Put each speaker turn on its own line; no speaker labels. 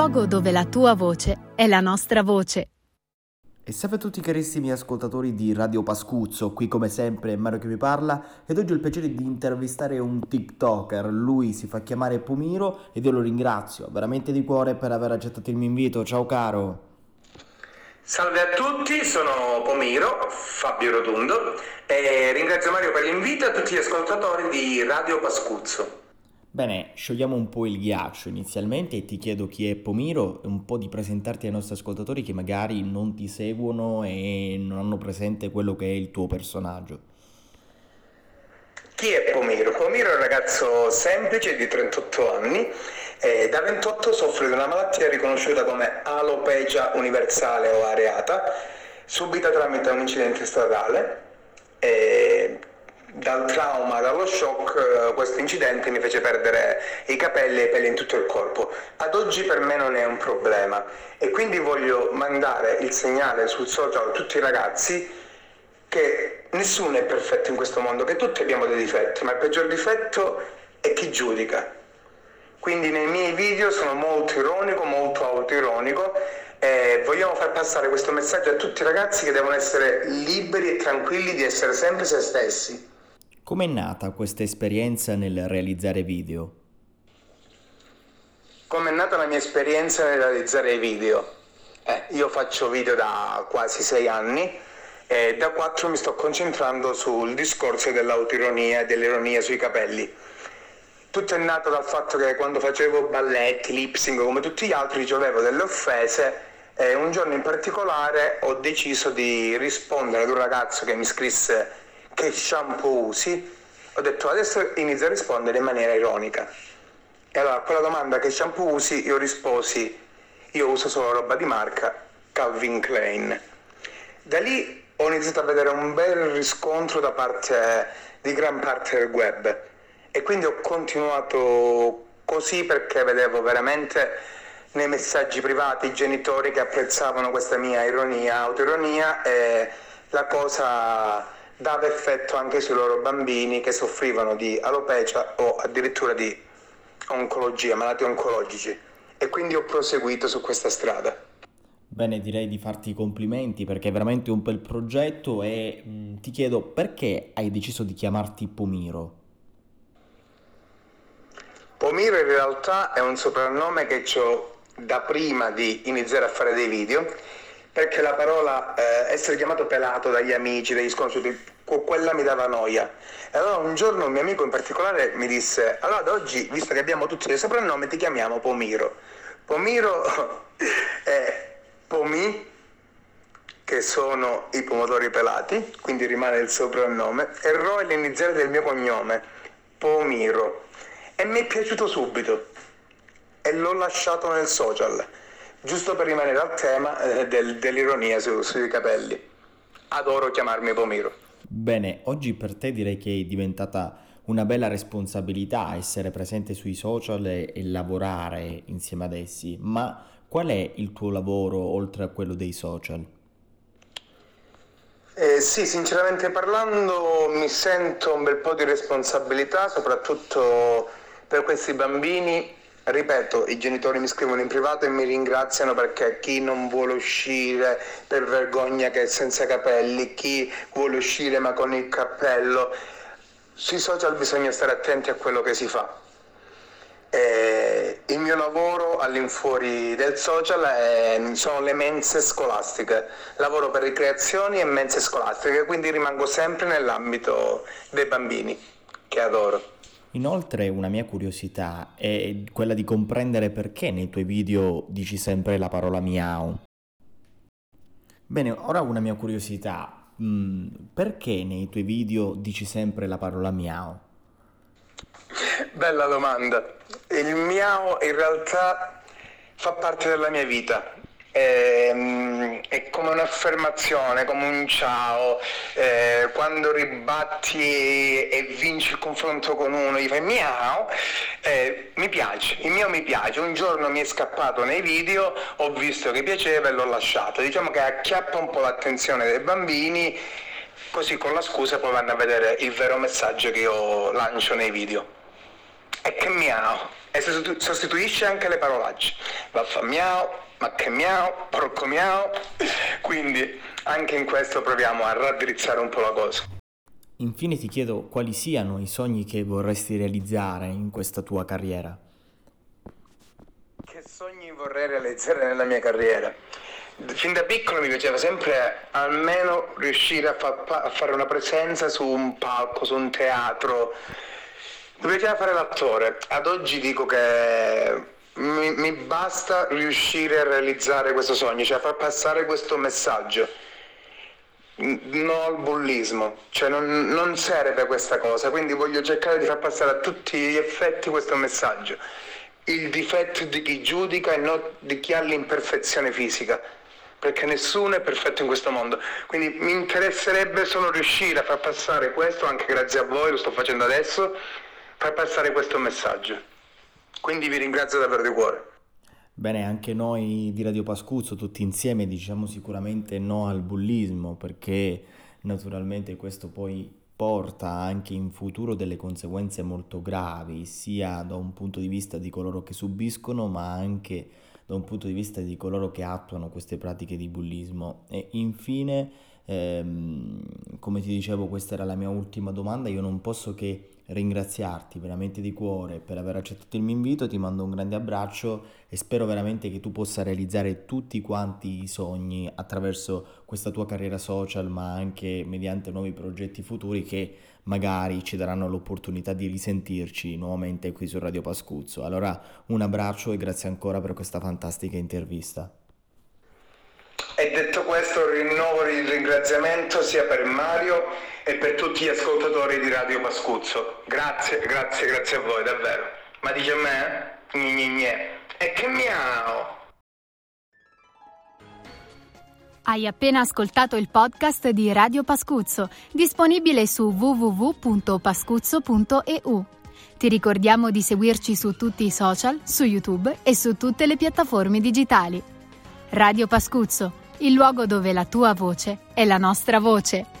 luogo dove la tua voce è la nostra voce.
E salve a tutti carissimi ascoltatori di Radio Pascuzzo, qui come sempre Mario che vi parla ed oggi ho il piacere di intervistare un TikToker, lui si fa chiamare Pomiro ed io lo ringrazio veramente di cuore per aver accettato il mio invito, ciao caro!
Salve a tutti, sono Pomiro, Fabio Rotundo e ringrazio Mario per l'invito e a tutti gli ascoltatori di Radio Pascuzzo.
Bene, sciogliamo un po' il ghiaccio inizialmente e ti chiedo chi è Pomiro e un po' di presentarti ai nostri ascoltatori che magari non ti seguono e non hanno presente quello che è il tuo personaggio.
Chi è Pomiro? Pomiro è un ragazzo semplice di 38 anni e da 28 soffre di una malattia riconosciuta come alopecia universale o areata, subita tramite un incidente stradale. E dal trauma, dallo shock, eh, questo incidente mi fece perdere i capelli e i peli in tutto il corpo. Ad oggi per me non è un problema e quindi voglio mandare il segnale sul social a tutti i ragazzi che nessuno è perfetto in questo mondo, che tutti abbiamo dei difetti, ma il peggior difetto è chi giudica. Quindi nei miei video sono molto ironico, molto autoironico e vogliamo far passare questo messaggio a tutti i ragazzi che devono essere liberi e tranquilli di essere sempre se stessi.
Com'è nata questa esperienza nel realizzare video?
Com'è nata la mia esperienza nel realizzare video? Eh, io faccio video da quasi sei anni e da quattro mi sto concentrando sul discorso dell'autoironia e dell'ironia sui capelli. Tutto è nato dal fatto che quando facevo balletti, lip sync come tutti gli altri ricevevo delle offese e un giorno in particolare ho deciso di rispondere ad un ragazzo che mi scrisse che shampoo usi, ho detto adesso inizio a rispondere in maniera ironica. E allora a quella domanda che shampoo usi io risposi io uso solo roba di marca Calvin Klein. Da lì ho iniziato a vedere un bel riscontro da parte di gran parte del web e quindi ho continuato così perché vedevo veramente nei messaggi privati i genitori che apprezzavano questa mia ironia, autoironia e la cosa dava effetto anche sui loro bambini che soffrivano di alopecia o addirittura di oncologia, malati oncologici. E quindi ho proseguito su questa strada.
Bene, direi di farti i complimenti perché è veramente un bel progetto e mh, mm, ti chiedo perché hai deciso di chiamarti Pomiro?
Pomiro in realtà è un soprannome che ho da prima di iniziare a fare dei video perché la parola eh, essere chiamato pelato dagli amici, dagli sconosciuti, quella mi dava noia. E allora un giorno un mio amico in particolare mi disse, allora da oggi, visto che abbiamo tutti dei soprannomi, ti chiamiamo Pomiro. Pomiro è Pomi, che sono i pomodori pelati, quindi rimane il soprannome, e Ro è l'iniziale del mio cognome, Pomiro. E mi è piaciuto subito e l'ho lasciato nel social giusto per rimanere al tema eh, del, dell'ironia su, sui capelli. Adoro chiamarmi Pomiro.
Bene, oggi per te direi che è diventata una bella responsabilità essere presente sui social e, e lavorare insieme ad essi, ma qual è il tuo lavoro oltre a quello dei social?
Eh, sì, sinceramente parlando mi sento un bel po' di responsabilità, soprattutto per questi bambini Ripeto, i genitori mi scrivono in privato e mi ringraziano perché chi non vuole uscire per vergogna che è senza capelli, chi vuole uscire ma con il cappello, sui social bisogna stare attenti a quello che si fa. E il mio lavoro all'infuori del social è, sono le mense scolastiche, lavoro per ricreazioni e mense scolastiche, quindi rimango sempre nell'ambito dei bambini, che adoro.
Inoltre una mia curiosità è quella di comprendere perché nei tuoi video dici sempre la parola miau. Bene, ora una mia curiosità. Mm, perché nei tuoi video dici sempre la parola miau?
Bella domanda. Il miau in realtà fa parte della mia vita è, ehm, è, come un'affermazione, come un ciao, eh, quando ribatti e vinci il confronto con uno, gli fai miau, eh, mi piace, il mio mi piace, un giorno mi è scappato nei video, ho visto che piaceva e l'ho lasciato, diciamo che acchiappa un po' l'attenzione dei bambini, così con la scusa poi vanno a vedere il vero messaggio che io lancio nei video. e che miau. E sostituisce anche le parolacce. Vaffa miau, ma che miau, porco miau. Quindi anche in questo proviamo a raddrizzare un po' la cosa.
Infine ti chiedo quali siano i sogni che vorresti realizzare in questa tua carriera.
Che sogni vorrei realizzare nella mia carriera? Fin da piccolo mi piaceva sempre almeno riuscire a, fa- a fare una presenza su un palco, su un teatro. Mi piaceva fare l'attore. Ad oggi dico che mi, mi basta riuscire a realizzare questo sogno, cioè far passare questo messaggio no al bullismo, cioè non, non, serve questa cosa, quindi voglio cercare di far passare a tutti gli effetti questo messaggio. Il difetto di chi giudica e non di chi ha l'imperfezione fisica perché nessuno è perfetto in questo mondo. Quindi mi interesserebbe solo riuscire a far passare questo, anche grazie a voi, lo sto facendo adesso, far passare questo messaggio. Quindi vi ringrazio davvero di cuore.
Bene, anche noi di Radio Pascuzzo, tutti insieme, diciamo sicuramente no al bullismo, perché naturalmente questo poi porta anche in futuro delle conseguenze molto gravi, sia da un punto di vista di coloro che subiscono, ma anche da un punto di vista di coloro che attuano queste pratiche di bullismo. E infine, ehm, come ti dicevo, questa era la mia ultima domanda, io non posso che ringraziarti veramente di cuore per aver accettato il mio invito, ti mando un grande abbraccio e spero veramente che tu possa realizzare tutti quanti i sogni attraverso questa tua carriera social, ma anche mediante nuovi progetti futuri che magari ci daranno l'opportunità di risentirci nuovamente qui su Radio Pascuzzo. Allora un abbraccio e grazie ancora per questa fantastica intervista.
Questo rinnovo il ringraziamento sia per Mario e per tutti gli ascoltatori di Radio Pascuzzo. Grazie, grazie, grazie a voi, davvero. Ma dice a me? Gne gne. E che miau!
Hai appena ascoltato il podcast di Radio Pascuzzo, disponibile su www.pascuzzo.eu. Ti ricordiamo di seguirci su tutti i social, su YouTube e su tutte le piattaforme digitali. Radio Pascuzzo il luogo dove la tua voce è la nostra voce.